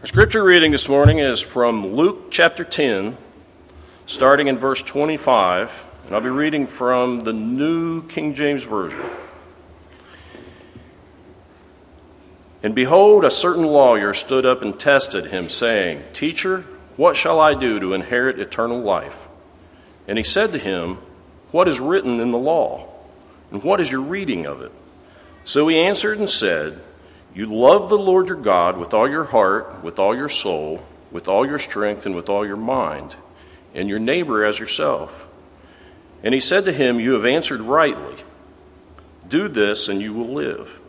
Our scripture reading this morning is from Luke chapter 10, starting in verse 25, and I'll be reading from the New King James Version. And behold, a certain lawyer stood up and tested him, saying, Teacher, what shall I do to inherit eternal life? And he said to him, What is written in the law? And what is your reading of it? So he answered and said, You love the Lord your God with all your heart, with all your soul, with all your strength, and with all your mind, and your neighbor as yourself. And he said to him, You have answered rightly. Do this, and you will live.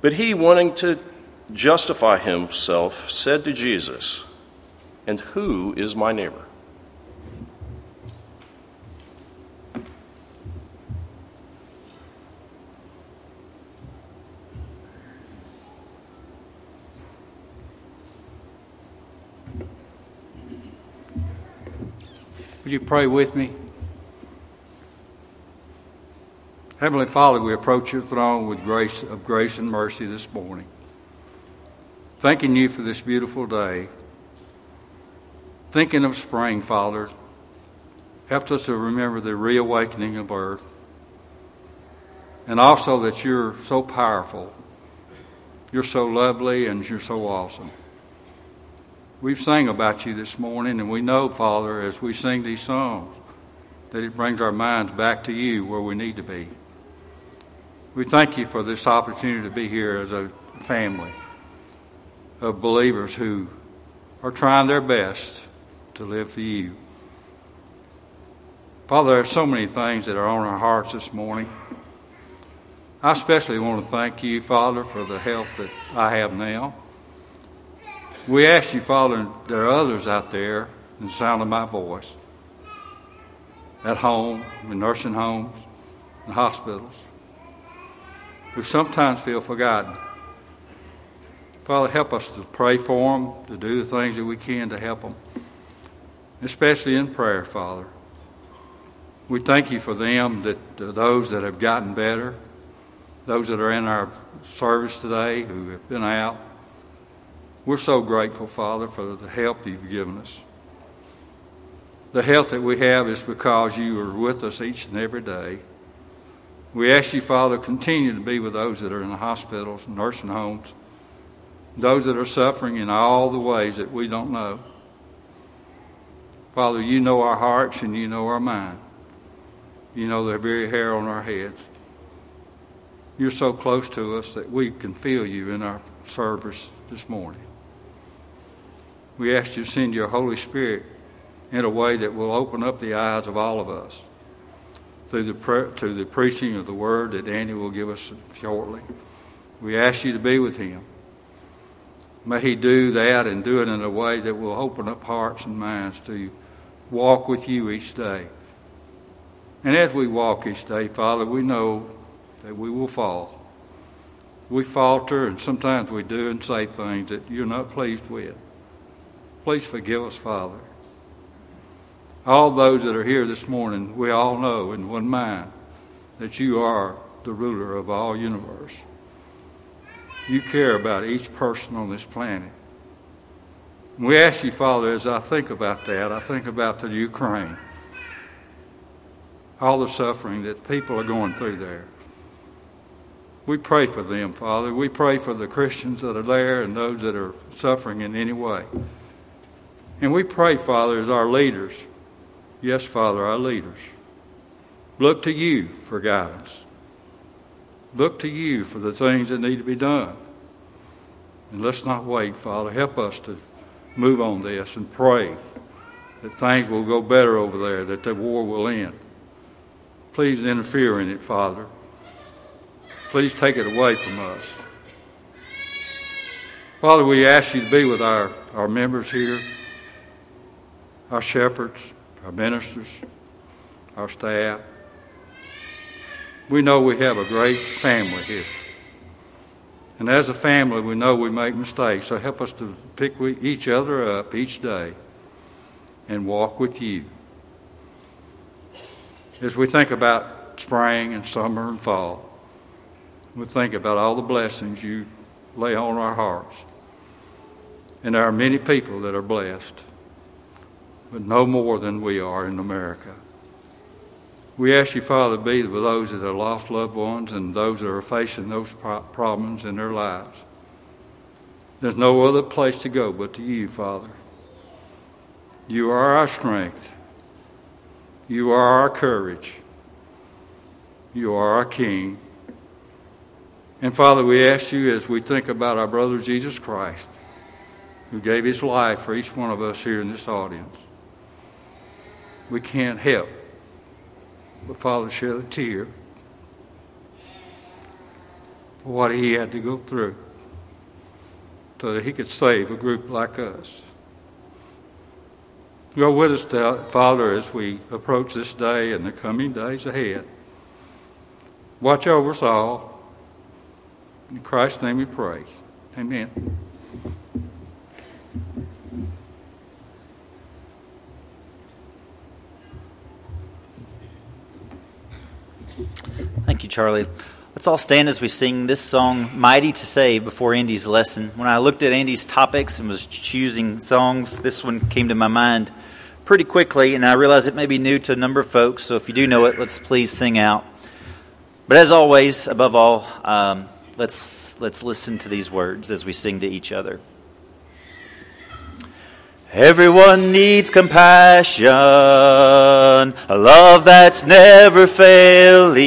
But he, wanting to justify himself, said to Jesus, And who is my neighbor? Would you pray with me? Heavenly Father, we approach your throne with grace of grace and mercy this morning. Thanking you for this beautiful day. Thinking of spring, Father, helps us to remember the reawakening of earth. And also that you're so powerful. You're so lovely and you're so awesome. We've sang about you this morning, and we know, Father, as we sing these songs, that it brings our minds back to you where we need to be. We thank you for this opportunity to be here as a family of believers who are trying their best to live for you. Father, there are so many things that are on our hearts this morning. I especially want to thank you, Father, for the health that I have now. We ask you, Father, there are others out there in the sound of my voice, at home, in nursing homes, in hospitals who sometimes feel forgotten. Father, help us to pray for them, to do the things that we can to help them, especially in prayer, Father. We thank you for them, that uh, those that have gotten better, those that are in our service today who have been out. We're so grateful, Father, for the help you've given us. The health that we have is because you are with us each and every day. We ask you, Father, continue to be with those that are in the hospitals, nursing homes, those that are suffering in all the ways that we don't know. Father, you know our hearts and you know our mind. You know the very hair on our heads. You're so close to us that we can feel you in our service this morning. We ask you to send your Holy Spirit in a way that will open up the eyes of all of us through the, pre- through the preaching of the word that Andy will give us shortly. We ask you to be with him. May he do that and do it in a way that will open up hearts and minds to walk with you each day. And as we walk each day, Father, we know that we will fall. We falter, and sometimes we do and say things that you're not pleased with. Please forgive us, Father all those that are here this morning, we all know in one mind that you are the ruler of all universe. You care about each person on this planet. And we ask you, Father, as I think about that, I think about the Ukraine, all the suffering that people are going through there. We pray for them, Father. We pray for the Christians that are there and those that are suffering in any way. And we pray, Father, as our leaders, Yes, Father, our leaders. Look to you for guidance. Look to you for the things that need to be done. And let's not wait, Father. Help us to move on this and pray that things will go better over there, that the war will end. Please interfere in it, Father. Please take it away from us. Father, we ask you to be with our, our members here, our shepherds, our ministers, our staff. We know we have a great family here. And as a family, we know we make mistakes. So help us to pick each other up each day and walk with you. As we think about spring and summer and fall, we think about all the blessings you lay on our hearts. And there are many people that are blessed, but no more than we are in America. We ask you, Father, be with those that have lost loved ones and those that are facing those problems in their lives. There's no other place to go but to you, Father. You are our strength. You are our courage. You are our King. And Father, we ask you as we think about our brother Jesus Christ, who gave his life for each one of us here in this audience, we can't help but, Father, shed a tear for what he had to go through so that he could save a group like us. Go with us, uh, Father, as we approach this day and the coming days ahead. Watch over us all. In Christ's name we pray. Amen. Charlie. Let's all stand as we sing this song, Mighty to Save, before Andy's lesson. When I looked at Andy's topics and was choosing songs, this one came to my mind pretty quickly, and I realize it may be new to a number of folks, so if you do know it, let's please sing out. But as always, above all, um, let's, let's listen to these words as we sing to each other. Everyone needs compassion, a love that's never failing.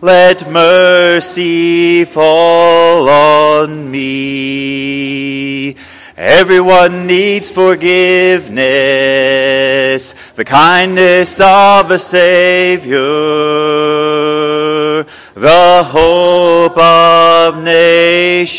Let mercy fall on me. Everyone needs forgiveness, the kindness of a Savior, the hope of nations.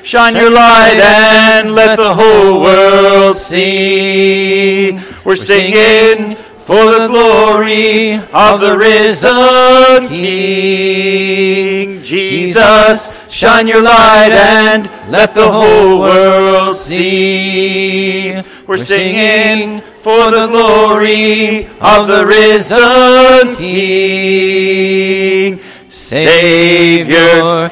Shine your light and let the whole world see. We're singing for the glory of the risen King. Jesus, shine your light and let the whole world see. We're singing for the glory of the risen King. Savior,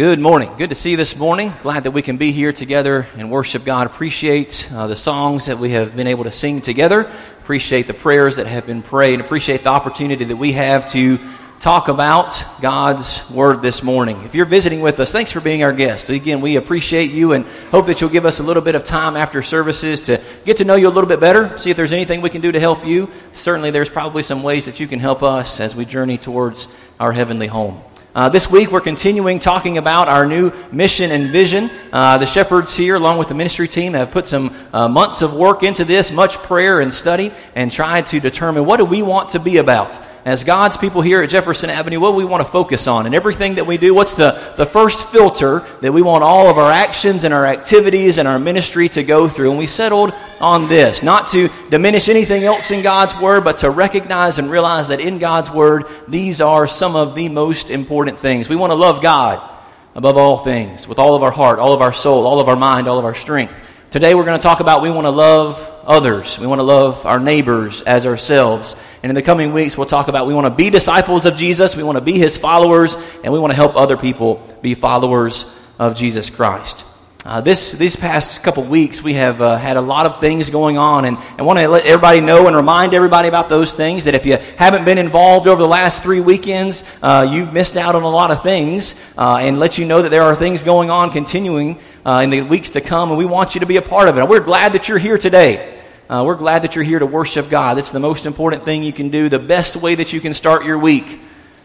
Good morning. Good to see you this morning. Glad that we can be here together and worship God. Appreciate uh, the songs that we have been able to sing together. Appreciate the prayers that have been prayed. Appreciate the opportunity that we have to talk about God's Word this morning. If you're visiting with us, thanks for being our guest. Again, we appreciate you and hope that you'll give us a little bit of time after services to get to know you a little bit better, see if there's anything we can do to help you. Certainly, there's probably some ways that you can help us as we journey towards our heavenly home. Uh, this week, we're continuing talking about our new mission and vision. Uh, the shepherds here, along with the ministry team, have put some uh, months of work into this, much prayer and study, and tried to determine what do we want to be about as God's people here at Jefferson Avenue, what we want to focus on? And everything that we do, what's the, the first filter that we want all of our actions and our activities and our ministry to go through? And we settled on this. Not to diminish anything else in God's Word, but to recognize and realize that in God's Word, these are some of the most important things. We want to love God above all things, with all of our heart, all of our soul, all of our mind, all of our strength. Today we're going to talk about we want to love others. We want to love our neighbors as ourselves. And in the coming weeks, we'll talk about we want to be disciples of Jesus, we want to be his followers, and we want to help other people be followers of Jesus Christ. Uh, this these past couple weeks, we have uh, had a lot of things going on, and I want to let everybody know and remind everybody about those things. That if you haven't been involved over the last three weekends, uh, you've missed out on a lot of things, uh, and let you know that there are things going on continuing uh, in the weeks to come, and we want you to be a part of it. we're glad that you're here today. Uh, we're glad that you're here to worship God. That's the most important thing you can do, the best way that you can start your week.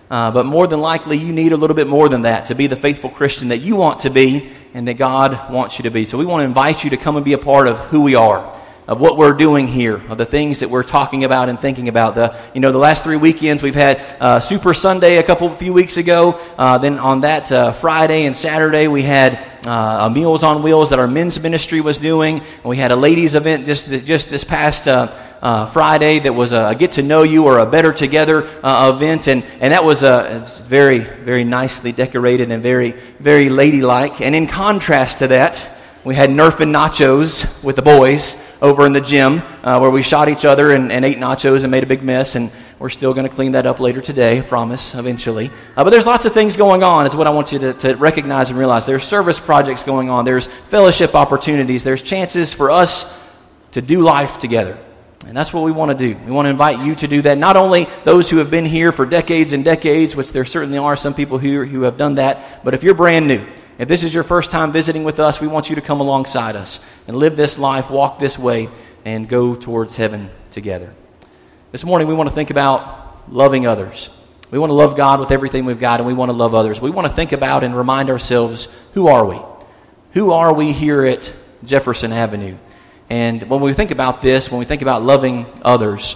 Uh, but more than likely, you need a little bit more than that to be the faithful Christian that you want to be and that God wants you to be. So we want to invite you to come and be a part of who we are of what we're doing here, of the things that we're talking about and thinking about. The, you know, the last three weekends we've had uh, Super Sunday a couple few weeks ago. Uh, then on that uh, Friday and Saturday we had uh, Meals on Wheels that our men's ministry was doing. And we had a ladies event just just this past. Uh, uh, Friday that was a, get to know you or a better together uh, event, and, and that was uh, very, very nicely decorated and very, very ladylike. And in contrast to that, we had Nerf and nachos with the boys over in the gym uh, where we shot each other and, and, ate nachos and made a big mess. And we're still going to clean that up later today, I promise, eventually. Uh, but there's lots of things going on, is what I want you to, to recognize and realize. There's service projects going on, there's fellowship opportunities, there's chances for us to do life together. And that's what we want to do. We want to invite you to do that. Not only those who have been here for decades and decades, which there certainly are some people here who have done that, but if you're brand new, if this is your first time visiting with us, we want you to come alongside us and live this life, walk this way, and go towards heaven together. This morning, we want to think about loving others. We want to love God with everything we've got, and we want to love others. We want to think about and remind ourselves who are we? Who are we here at Jefferson Avenue? And when we think about this, when we think about loving others,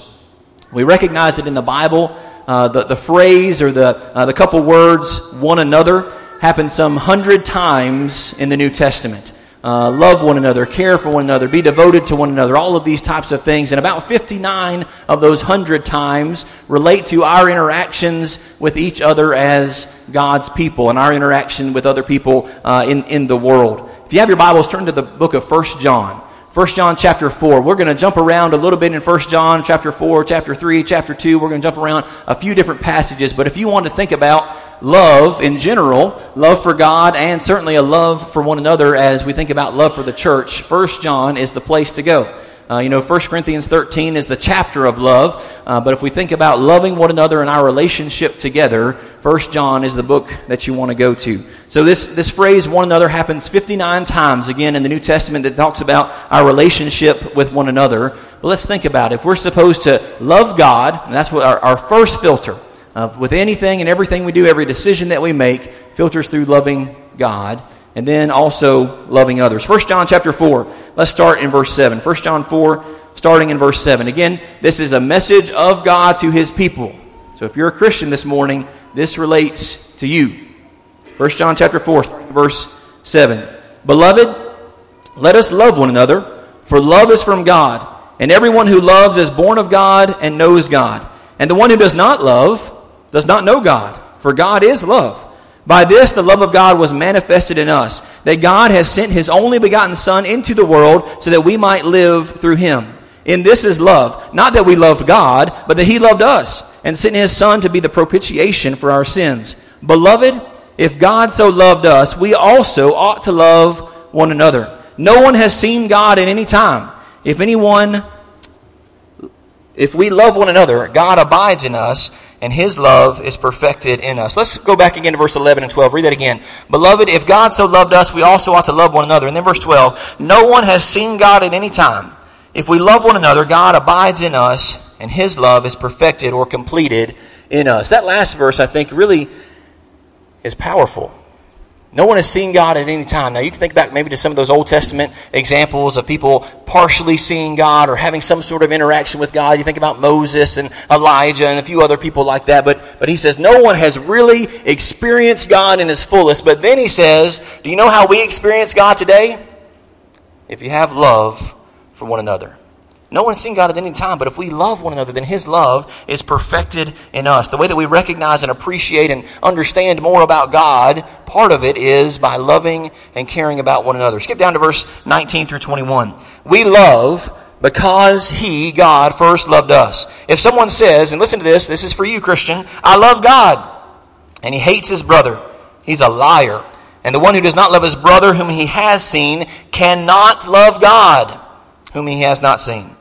we recognize that in the Bible, uh, the, the phrase or the, uh, the couple words, one another, happens some hundred times in the New Testament. Uh, love one another, care for one another, be devoted to one another, all of these types of things. And about 59 of those 100 times relate to our interactions with each other as God's people and our interaction with other people uh, in, in the world. If you have your Bibles, turn to the book of 1 John. 1 John chapter 4. We're going to jump around a little bit in 1 John chapter 4, chapter 3, chapter 2. We're going to jump around a few different passages. But if you want to think about love in general, love for God, and certainly a love for one another as we think about love for the church, 1 John is the place to go. Uh, you know, 1 Corinthians 13 is the chapter of love, uh, but if we think about loving one another and our relationship together, 1 John is the book that you want to go to. So this, this phrase, one another, happens 59 times again in the New Testament that talks about our relationship with one another. But let's think about it. If we're supposed to love God, and that's what our, our first filter, uh, with anything and everything we do, every decision that we make filters through loving God and then also loving others. 1 John chapter 4. Let's start in verse 7. 1 John 4, starting in verse 7. Again, this is a message of God to his people. So if you're a Christian this morning, this relates to you. 1 John chapter 4, verse 7. Beloved, let us love one another, for love is from God, and everyone who loves is born of God and knows God. And the one who does not love does not know God, for God is love. By this, the love of God was manifested in us, that God has sent his only begotten Son into the world so that we might live through him. In this is love, not that we loved God, but that he loved us and sent his Son to be the propitiation for our sins. Beloved, if God so loved us, we also ought to love one another. No one has seen God at any time. If anyone, if we love one another, God abides in us and his love is perfected in us. Let's go back again to verse 11 and 12. Read that again. Beloved, if God so loved us, we also ought to love one another. And then verse 12. No one has seen God at any time. If we love one another, God abides in us, and his love is perfected or completed in us. That last verse, I think, really is powerful. No one has seen God at any time. Now, you can think back maybe to some of those Old Testament examples of people partially seeing God or having some sort of interaction with God. You think about Moses and Elijah and a few other people like that. But, but he says no one has really experienced God in his fullest. But then he says, Do you know how we experience God today? If you have love for one another. No one's seen God at any time, but if we love one another, then His love is perfected in us. The way that we recognize and appreciate and understand more about God, part of it is by loving and caring about one another. Skip down to verse 19 through 21. We love because He, God, first loved us. If someone says, and listen to this, this is for you, Christian, I love God, and he hates his brother, he's a liar. And the one who does not love his brother whom he has seen cannot love God whom he has not seen.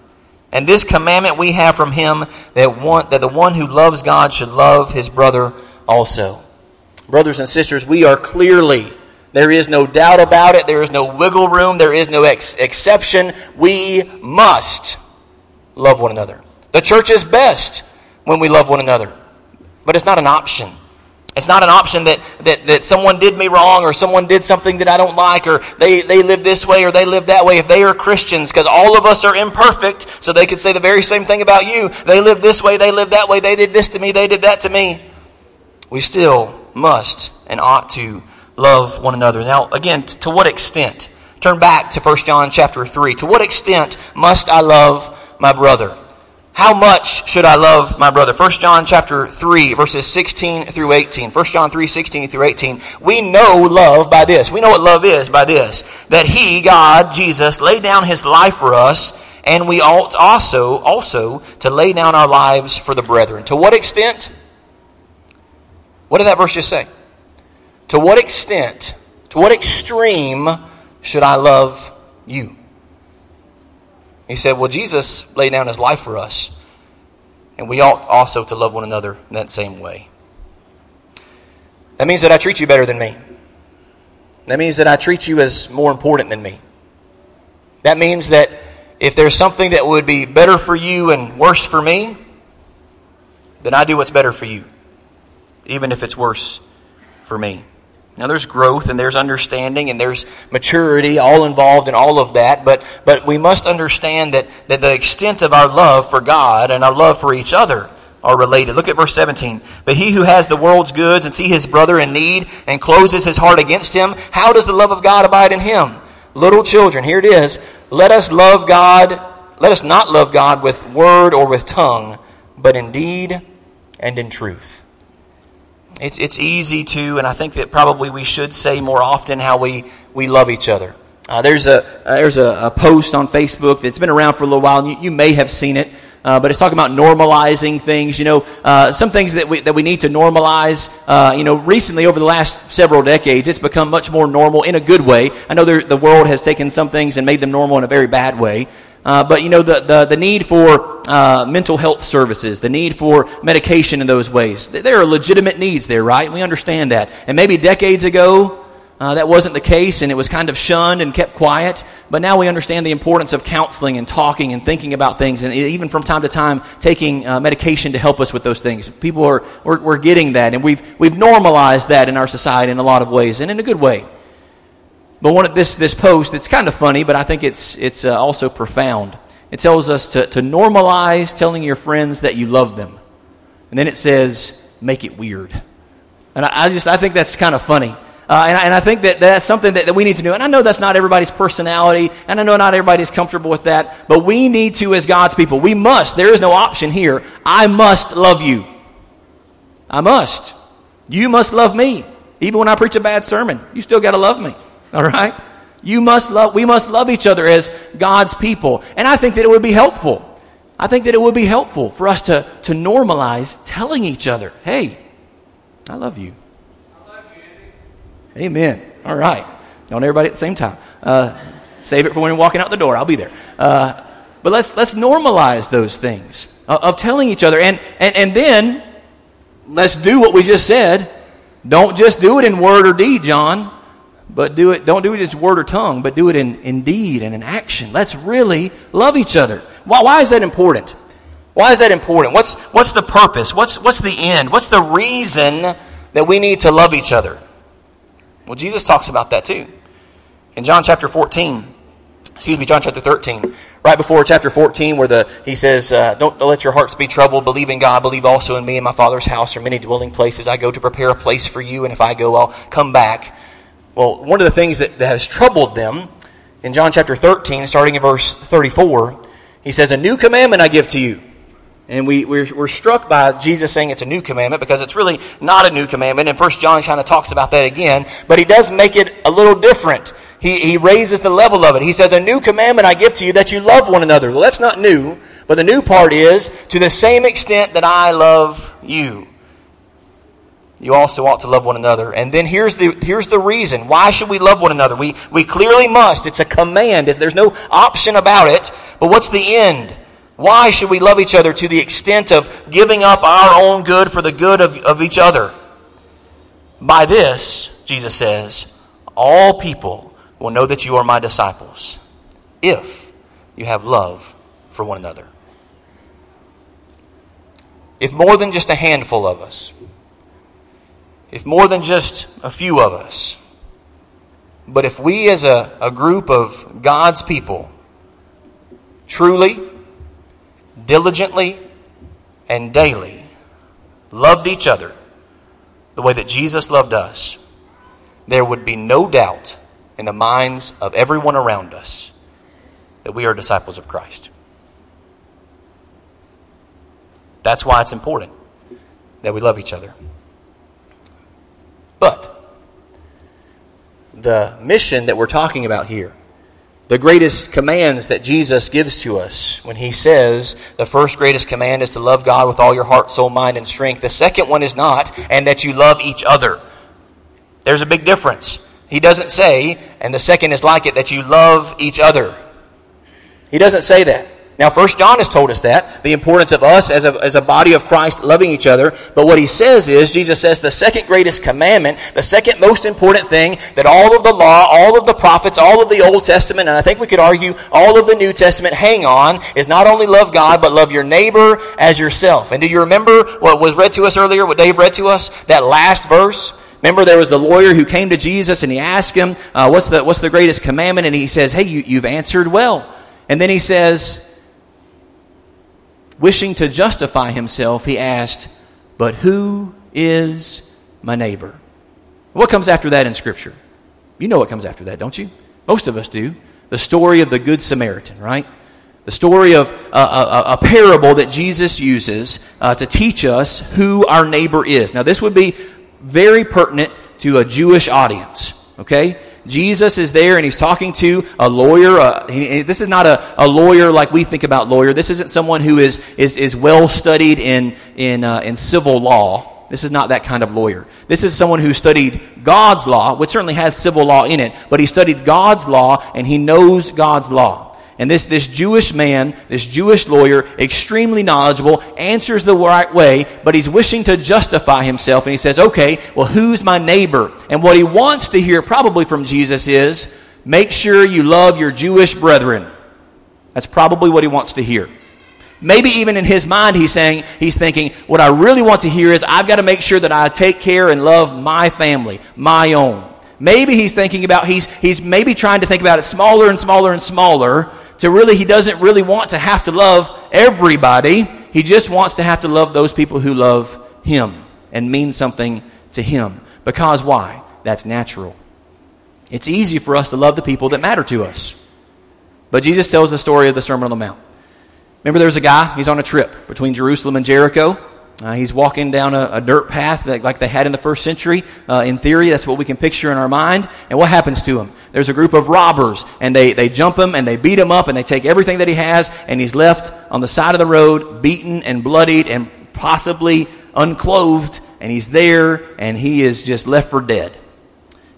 And this commandment we have from him that one, that the one who loves God should love his brother also. Brothers and sisters, we are clearly, there is no doubt about it, there is no wiggle room, there is no ex- exception. We must love one another. The church is best when we love one another, but it's not an option. It's not an option that, that, that someone did me wrong or someone did something that I don't like or they, they live this way or they live that way. If they are Christians, because all of us are imperfect, so they could say the very same thing about you. They live this way, they live that way, they did this to me, they did that to me. We still must and ought to love one another. Now, again, to what extent? Turn back to 1 John chapter 3. To what extent must I love my brother? How much should I love my brother? 1 John chapter 3, verses 16 through 18. 1 John 3, 16 through 18. We know love by this. We know what love is by this. That He, God, Jesus, laid down His life for us, and we ought also, also to lay down our lives for the brethren. To what extent? What did that verse just say? To what extent, to what extreme should I love you? He said, Well, Jesus laid down his life for us, and we ought also to love one another in that same way. That means that I treat you better than me. That means that I treat you as more important than me. That means that if there's something that would be better for you and worse for me, then I do what's better for you, even if it's worse for me. Now there's growth and there's understanding and there's maturity all involved in all of that, but, but we must understand that, that the extent of our love for God and our love for each other are related. Look at verse 17. But he who has the world's goods and see his brother in need and closes his heart against him, how does the love of God abide in him? Little children, here it is. Let us love God, let us not love God with word or with tongue, but in deed and in truth. It's, it's easy to, and I think that probably we should say more often how we, we love each other. Uh, there's a, uh, there's a, a, post on Facebook that's been around for a little while, and you, you may have seen it. Uh, but it's talking about normalizing things. You know, uh, some things that we, that we need to normalize. Uh, you know, recently over the last several decades, it's become much more normal in a good way. I know the world has taken some things and made them normal in a very bad way. Uh, but you know the, the, the need for uh, mental health services, the need for medication in those ways. There are legitimate needs there, right? We understand that. And maybe decades ago, uh, that wasn't the case and it was kind of shunned and kept quiet. But now we understand the importance of counseling and talking and thinking about things and even from time to time taking uh, medication to help us with those things. People are, we're, we're getting that and we've, we've normalized that in our society in a lot of ways and in a good way. But one of this, this post, it's kind of funny, but I think it's, it's uh, also profound. It tells us to, to normalize telling your friends that you love them. And then it says, make it weird. And I, I just, I think that's kind of funny. Uh, and, I, and, I, think that that's something that, that, we need to do. And I know that's not everybody's personality, and I know not everybody's comfortable with that, but we need to, as God's people, we must, there is no option here. I must love you. I must. You must love me. Even when I preach a bad sermon, you still got to love me. All right? You must love, we must love each other as God's people. And I think that it would be helpful. I think that it would be helpful for us to, to normalize telling each other, hey, I love you. I love you Amen. All right. Don't everybody at the same time. Uh, save it for when you're walking out the door. I'll be there. Uh, but let's, let's normalize those things of, of telling each other. And, and, and then let's do what we just said. Don't just do it in word or deed, John. But do it, don't do it as word or tongue, but do it in, in deed and in action. Let's really love each other. Why, why is that important? Why is that important? What's, what's the purpose? What's, what's the end? What's the reason that we need to love each other. Well, Jesus talks about that too. In John chapter 14, excuse me, John chapter 13, right before chapter 14, where the, he says, uh, don't, don't let your hearts be troubled. Believe in God. Believe also in me. In my Father's house are many dwelling places. I go to prepare a place for you, and if I go, I'll come back. Well, one of the things that, that has troubled them in John chapter 13, starting in verse 34, he says, A new commandment I give to you. And we, we're, we're struck by Jesus saying it's a new commandment because it's really not a new commandment. And First John kind of talks about that again, but he does make it a little different. He, he raises the level of it. He says, A new commandment I give to you that you love one another. Well, that's not new, but the new part is to the same extent that I love you. You also ought to love one another. And then here's the, here's the reason. Why should we love one another? We, we clearly must. It's a command. There's no option about it. But what's the end? Why should we love each other to the extent of giving up our own good for the good of, of each other? By this, Jesus says, all people will know that you are my disciples if you have love for one another. If more than just a handful of us, if more than just a few of us, but if we as a, a group of God's people truly diligently and daily loved each other the way that Jesus loved us, there would be no doubt in the minds of everyone around us that we are disciples of Christ. That's why it's important that we love each other. But the mission that we're talking about here the greatest commands that Jesus gives to us when he says the first greatest command is to love God with all your heart, soul, mind, and strength. The second one is not, and that you love each other. There's a big difference. He doesn't say, and the second is like it, that you love each other. He doesn't say that. Now, First John has told us that, the importance of us as a, as a body of Christ loving each other. But what he says is, Jesus says the second greatest commandment, the second most important thing that all of the law, all of the prophets, all of the Old Testament, and I think we could argue all of the New Testament hang on, is not only love God, but love your neighbor as yourself. And do you remember what was read to us earlier, what Dave read to us? That last verse? Remember, there was the lawyer who came to Jesus and he asked him, uh, what's, the, what's the greatest commandment? And he says, Hey, you, you've answered well. And then he says, wishing to justify himself, he asked, But who is my neighbor? What comes after that in Scripture? You know what comes after that, don't you? Most of us do. The story of the Good Samaritan, right? The story of a, a, a parable that Jesus uses uh, to teach us who our neighbor is. Now, this would be very pertinent to a Jewish audience, okay? Jesus is there and he's talking to a lawyer. Uh, he, this is not a, a lawyer like we think about lawyer. This isn't someone who is, is, is well studied in, in, uh, in civil law. This is not that kind of lawyer. This is someone who studied God's law, which certainly has civil law in it, but he studied God's law and he knows God's law. And this, this Jewish man, this Jewish lawyer, extremely knowledgeable, answers the right way, but he's wishing to justify himself. And he says, okay, well, who's my neighbor? And what he wants to hear probably from Jesus is, make sure you love your Jewish brethren. That's probably what he wants to hear. Maybe even in his mind, he's saying, he's thinking, what I really want to hear is, I've got to make sure that I take care and love my family, my own. Maybe he's thinking about, he's, he's maybe trying to think about it smaller and smaller and smaller to really, he doesn't really want to have to love everybody. He just wants to have to love those people who love him and mean something to him. Because why? That's natural. It's easy for us to love the people that matter to us. But Jesus tells the story of the Sermon on the Mount. Remember, there's a guy, he's on a trip between Jerusalem and Jericho. Uh, he's walking down a, a dirt path that, like they had in the first century. Uh, in theory, that's what we can picture in our mind. And what happens to him? There's a group of robbers, and they, they jump him and they beat him up and they take everything that he has, and he's left on the side of the road, beaten and bloodied and possibly unclothed, and he's there and he is just left for dead.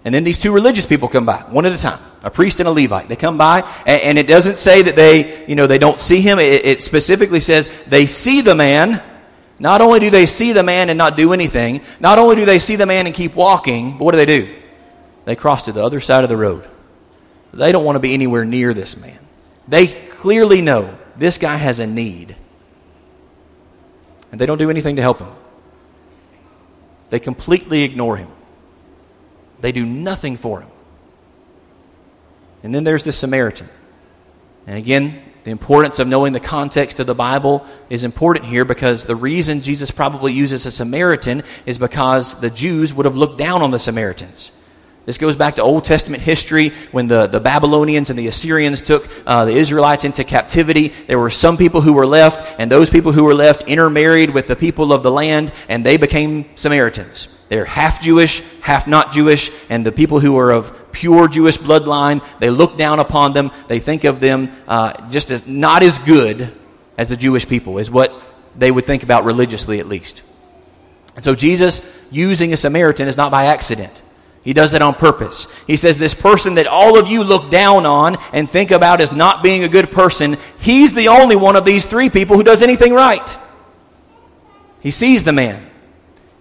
And then these two religious people come by, one at a time, a priest and a Levite. They come by, and, and it doesn't say that they, you know, they don't see him. It, it specifically says they see the man, not only do they see the man and not do anything, not only do they see the man and keep walking, but what do they do? They cross to the other side of the road. They don't want to be anywhere near this man. They clearly know this guy has a need. And they don't do anything to help him. They completely ignore him. They do nothing for him. And then there's the Samaritan. And again, the importance of knowing the context of the Bible is important here because the reason Jesus probably uses a Samaritan is because the Jews would have looked down on the Samaritans. This goes back to Old Testament history when the, the Babylonians and the Assyrians took uh, the Israelites into captivity. There were some people who were left, and those people who were left intermarried with the people of the land, and they became Samaritans. They're half Jewish, half not Jewish, and the people who were of pure Jewish bloodline, they look down upon them. They think of them uh, just as not as good as the Jewish people, is what they would think about religiously at least. And so Jesus using a Samaritan is not by accident. He does that on purpose. He says, This person that all of you look down on and think about as not being a good person, he's the only one of these three people who does anything right. He sees the man,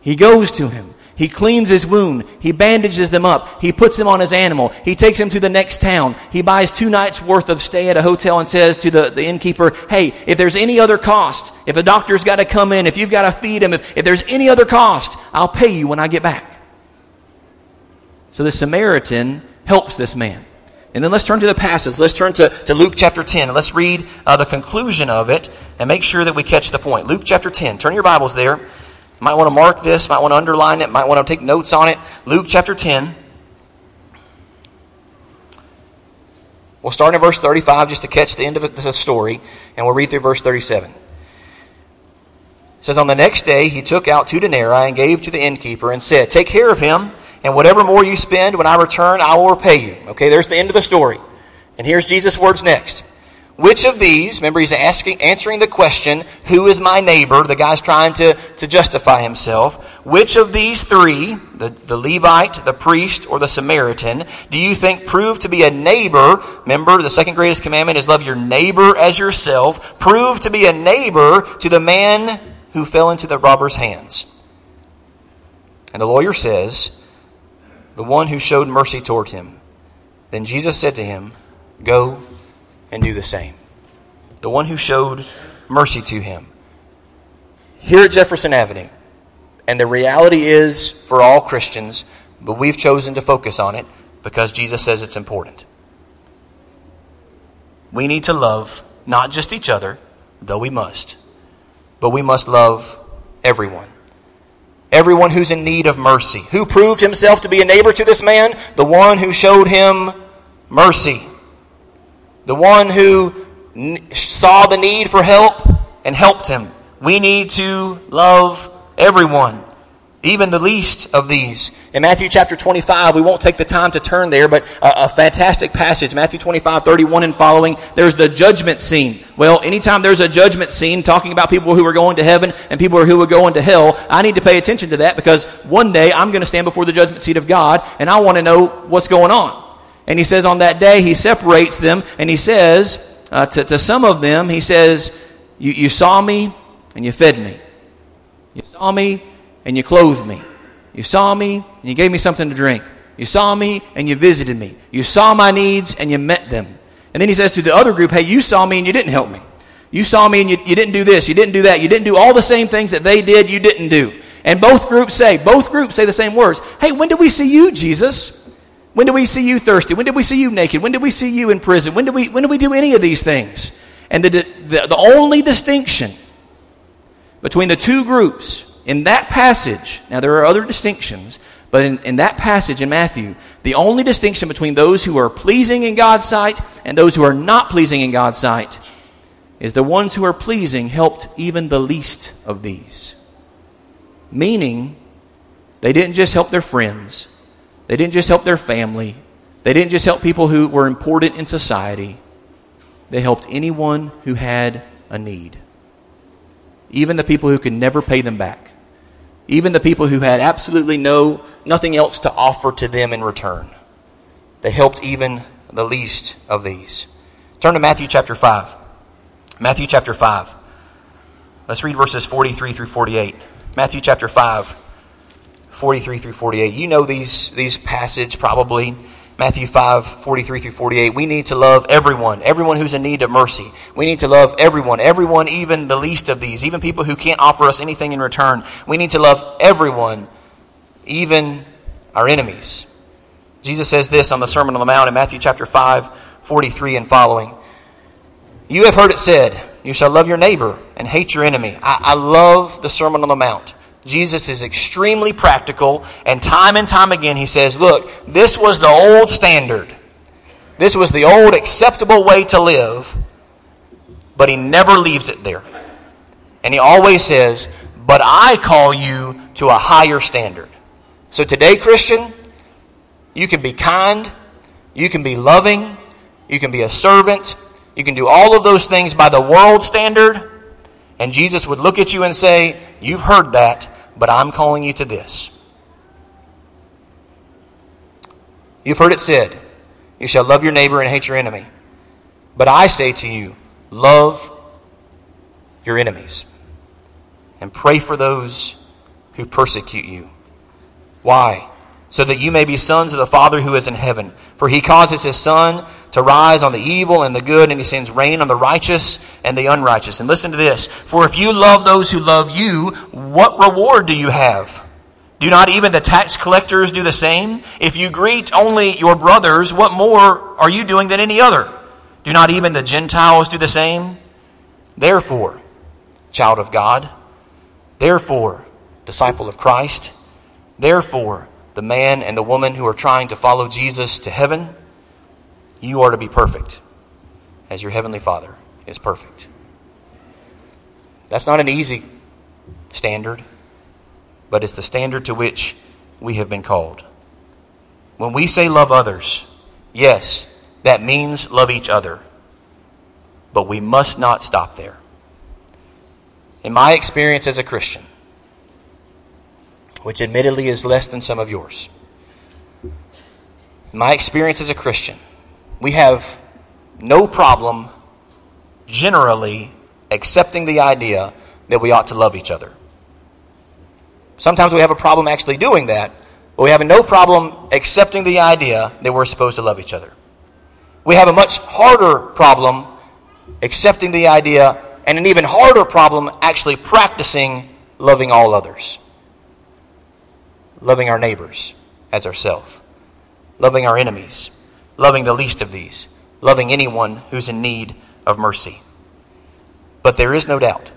he goes to him. He cleans his wound. He bandages them up. He puts him on his animal. He takes him to the next town. He buys two nights worth of stay at a hotel and says to the, the innkeeper, Hey, if there's any other cost, if a doctor's got to come in, if you've got to feed him, if, if there's any other cost, I'll pay you when I get back. So the Samaritan helps this man. And then let's turn to the passage. Let's turn to, to Luke chapter 10. And Let's read uh, the conclusion of it and make sure that we catch the point. Luke chapter 10. Turn your Bibles there. Might want to mark this, might want to underline it, might want to take notes on it. Luke chapter 10. We'll start in verse 35 just to catch the end of the story, and we'll read through verse 37. It says, On the next day he took out two denarii and gave to the innkeeper and said, Take care of him and whatever more you spend, when I return, I will repay you. Okay, there's the end of the story. And here's Jesus' words next. Which of these, remember he's asking, answering the question, who is my neighbor? The guy's trying to, to justify himself. Which of these three, the, the Levite, the priest, or the Samaritan, do you think proved to be a neighbor? Remember, the second greatest commandment is love your neighbor as yourself. Proved to be a neighbor to the man who fell into the robber's hands. And the lawyer says, the one who showed mercy toward him. Then Jesus said to him, Go and do the same. The one who showed mercy to him. Here at Jefferson Avenue, and the reality is for all Christians, but we've chosen to focus on it because Jesus says it's important. We need to love not just each other, though we must, but we must love everyone everyone who's in need of mercy. Who proved himself to be a neighbor to this man? The one who showed him mercy. The one who saw the need for help and helped him. We need to love everyone even the least of these. In Matthew chapter 25, we won't take the time to turn there, but a, a, fantastic passage, Matthew 25, 31 and following, there's the judgment scene. Well, anytime there's a judgment scene talking about people who are going to heaven and people who are going to hell, I need to pay attention to that because one day I'm going to stand before the judgment seat of God and I want to know what's going on. And he says on that day, he separates them and he says uh, to, to some of them, he says, you, you saw me and you fed me. You saw me and you clothed me. You saw me and you gave me something to drink. You saw me and you visited me. You saw my needs and you met them. And then he says to the other group, Hey, you saw me and you didn't help me. You saw me and you, you didn't do this, you didn't do that, you didn't do all the same things that they did, you didn't do. And both groups say, both groups say the same words. Hey, when did we see you, Jesus? When did we see you thirsty? When did we see you naked? When did we see you in prison? When did we, when did we do any of these things? And the, the, the only distinction between the two groups in that passage, now there are other distinctions, but in, in that passage in Matthew, the only distinction between those who are pleasing in God's sight and those who are not pleasing in God's sight is the ones who are pleasing helped even the least of these. Meaning, they didn't just help their friends, they didn't just help their family, they didn't just help people who were important in society, they helped anyone who had a need. Even the people who could never pay them back even the people who had absolutely no nothing else to offer to them in return. They helped even the least of these. Turn to Matthew chapter 5. Matthew chapter 5. Let's read verses 43 through 48. Matthew chapter 5, 43 through 48. You know these, these passages probably. Matthew 5, 43 through 48. We need to love everyone, everyone who's in need of mercy. We need to love everyone, everyone, even the least of these, even people who can't offer us anything in return. We need to love everyone even our enemies. Jesus says this on the Sermon on the Mount in Matthew chapter 5, 43 and following. You have heard it said, You shall love your neighbor and hate your enemy. I, I love the Sermon on the Mount. Jesus is extremely practical, and time and time again he says, Look, this was the old standard. This was the old acceptable way to live, but he never leaves it there. And he always says, But I call you to a higher standard. So today, Christian, you can be kind, you can be loving, you can be a servant, you can do all of those things by the world standard, and Jesus would look at you and say, You've heard that, but I'm calling you to this. You've heard it said, You shall love your neighbor and hate your enemy. But I say to you, love your enemies and pray for those who persecute you. Why? So that you may be sons of the Father who is in heaven. For he causes his sun to rise on the evil and the good, and he sends rain on the righteous and the unrighteous. And listen to this. For if you love those who love you, what reward do you have? Do not even the tax collectors do the same? If you greet only your brothers, what more are you doing than any other? Do not even the Gentiles do the same? Therefore, child of God, therefore, disciple of Christ, therefore, the man and the woman who are trying to follow Jesus to heaven, you are to be perfect as your heavenly Father is perfect. That's not an easy standard, but it's the standard to which we have been called. When we say love others, yes, that means love each other. But we must not stop there. In my experience as a Christian, which admittedly is less than some of yours, my experience as a Christian, we have no problem generally accepting the idea that we ought to love each other. Sometimes we have a problem actually doing that, but we have no problem accepting the idea that we're supposed to love each other. We have a much harder problem accepting the idea, and an even harder problem actually practicing loving all others. Loving our neighbors as ourselves. Loving our enemies. Loving the least of these. Loving anyone who's in need of mercy. But there is no doubt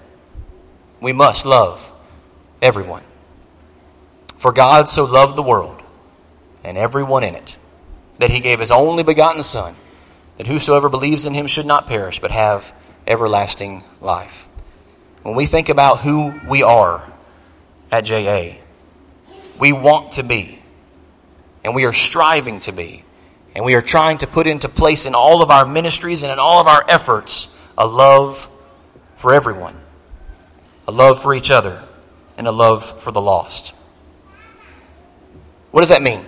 we must love everyone. For God so loved the world and everyone in it that he gave his only begotten Son, that whosoever believes in him should not perish but have everlasting life. When we think about who we are at JA, we want to be, and we are striving to be, and we are trying to put into place in all of our ministries and in all of our efforts a love for everyone, a love for each other, and a love for the lost. What does that mean?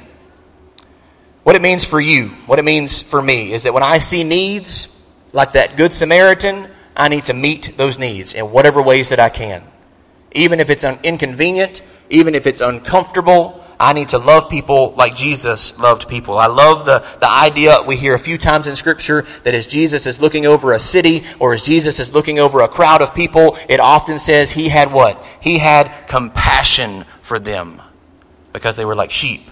What it means for you, what it means for me, is that when I see needs, like that Good Samaritan, I need to meet those needs in whatever ways that I can. Even if it's an inconvenient, even if it's uncomfortable, I need to love people like Jesus loved people. I love the, the idea we hear a few times in Scripture that as Jesus is looking over a city or as Jesus is looking over a crowd of people, it often says he had what? He had compassion for them because they were like sheep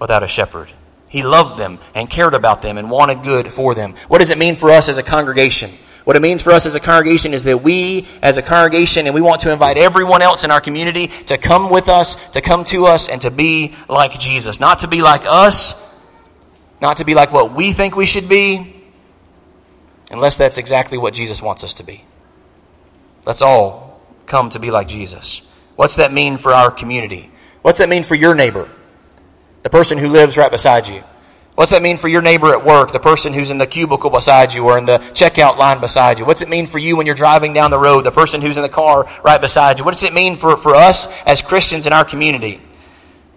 without a shepherd. He loved them and cared about them and wanted good for them. What does it mean for us as a congregation? What it means for us as a congregation is that we, as a congregation, and we want to invite everyone else in our community to come with us, to come to us, and to be like Jesus. Not to be like us, not to be like what we think we should be, unless that's exactly what Jesus wants us to be. Let's all come to be like Jesus. What's that mean for our community? What's that mean for your neighbor? The person who lives right beside you. What's that mean for your neighbor at work, the person who's in the cubicle beside you or in the checkout line beside you? What's it mean for you when you're driving down the road, the person who's in the car right beside you? What does it mean for, for us as Christians in our community?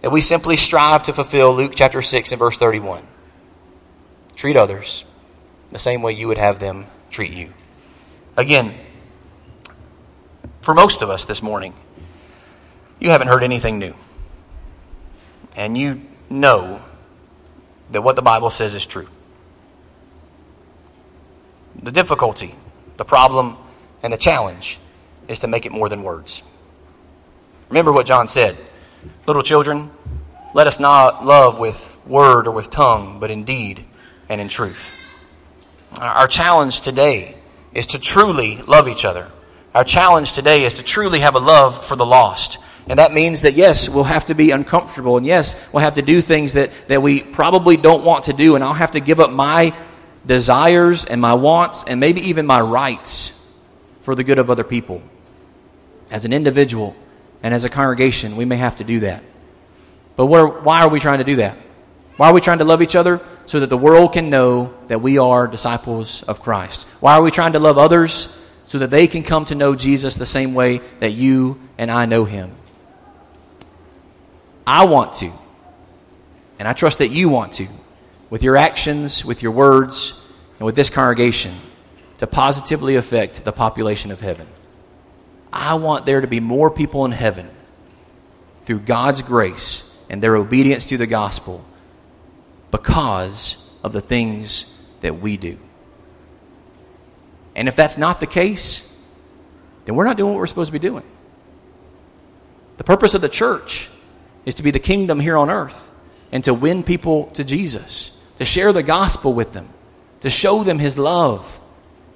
That we simply strive to fulfill Luke chapter 6 and verse 31. Treat others the same way you would have them treat you. Again, for most of us this morning, you haven't heard anything new. And you know that what the Bible says is true. The difficulty, the problem, and the challenge is to make it more than words. Remember what John said Little children, Let us not love with word or with tongue, but in deed and in truth. Our challenge today is to truly love each other. Our challenge today is to truly have a love for the lost. And that means that, yes, we'll have to be uncomfortable. And yes, we'll have to do things that, that we probably don't want to do. And I'll have to give up my desires and my wants and maybe even my rights for the good of other people. As an individual and as a congregation, we may have to do that. But what, why are we trying to do that? Why are we trying to love each other? So that the world can know that we are disciples of Christ. Why are we trying to love others? So that they can come to know Jesus the same way that you and I know him. I want to, and I trust that you want to, with your actions, with your words, and with this congregation, to positively affect the population of heaven. I want there to be more people in heaven through God's grace and their obedience to the gospel because of the things that we do. And if that's not the case, then we're not doing what we're supposed to be doing. The purpose of the church is to be the kingdom here on earth and to win people to Jesus, to share the gospel with them, to show them his love,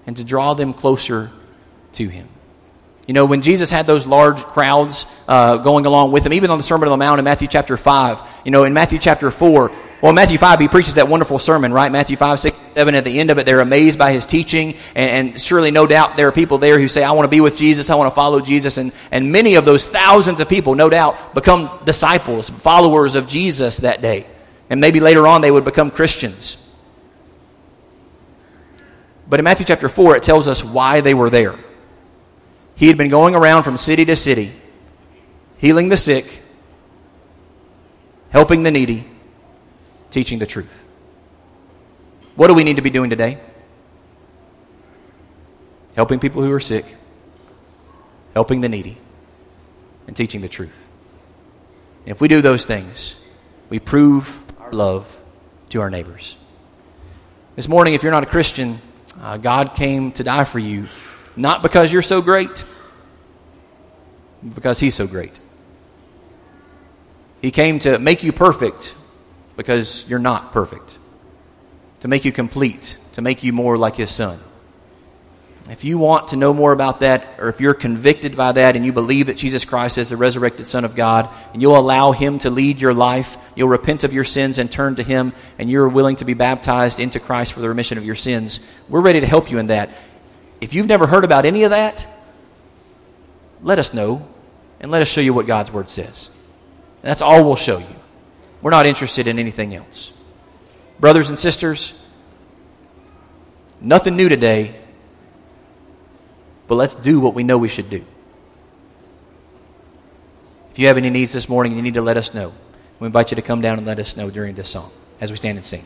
and to draw them closer to him. You know, when Jesus had those large crowds uh, going along with him, even on the Sermon on the Mount in Matthew chapter 5, you know, in Matthew chapter 4, well, Matthew 5, he preaches that wonderful sermon, right? Matthew 5, 6, 7, at the end of it, they're amazed by his teaching. And, and surely, no doubt, there are people there who say, I want to be with Jesus, I want to follow Jesus. And, and many of those thousands of people, no doubt, become disciples, followers of Jesus that day. And maybe later on, they would become Christians. But in Matthew chapter 4, it tells us why they were there. He had been going around from city to city, healing the sick, helping the needy, teaching the truth. What do we need to be doing today? Helping people who are sick, helping the needy, and teaching the truth. And if we do those things, we prove our love to our neighbors. This morning, if you're not a Christian, uh, God came to die for you not because you're so great, because He's so great. He came to make you perfect because you're not perfect, to make you complete, to make you more like His Son. If you want to know more about that, or if you're convicted by that and you believe that Jesus Christ is the resurrected Son of God, and you'll allow Him to lead your life, you'll repent of your sins and turn to Him, and you're willing to be baptized into Christ for the remission of your sins, we're ready to help you in that. If you've never heard about any of that, let us know and let us show you what God's Word says. And that's all we'll show you. We're not interested in anything else. Brothers and sisters, nothing new today, but let's do what we know we should do. If you have any needs this morning, you need to let us know. We invite you to come down and let us know during this song as we stand and sing.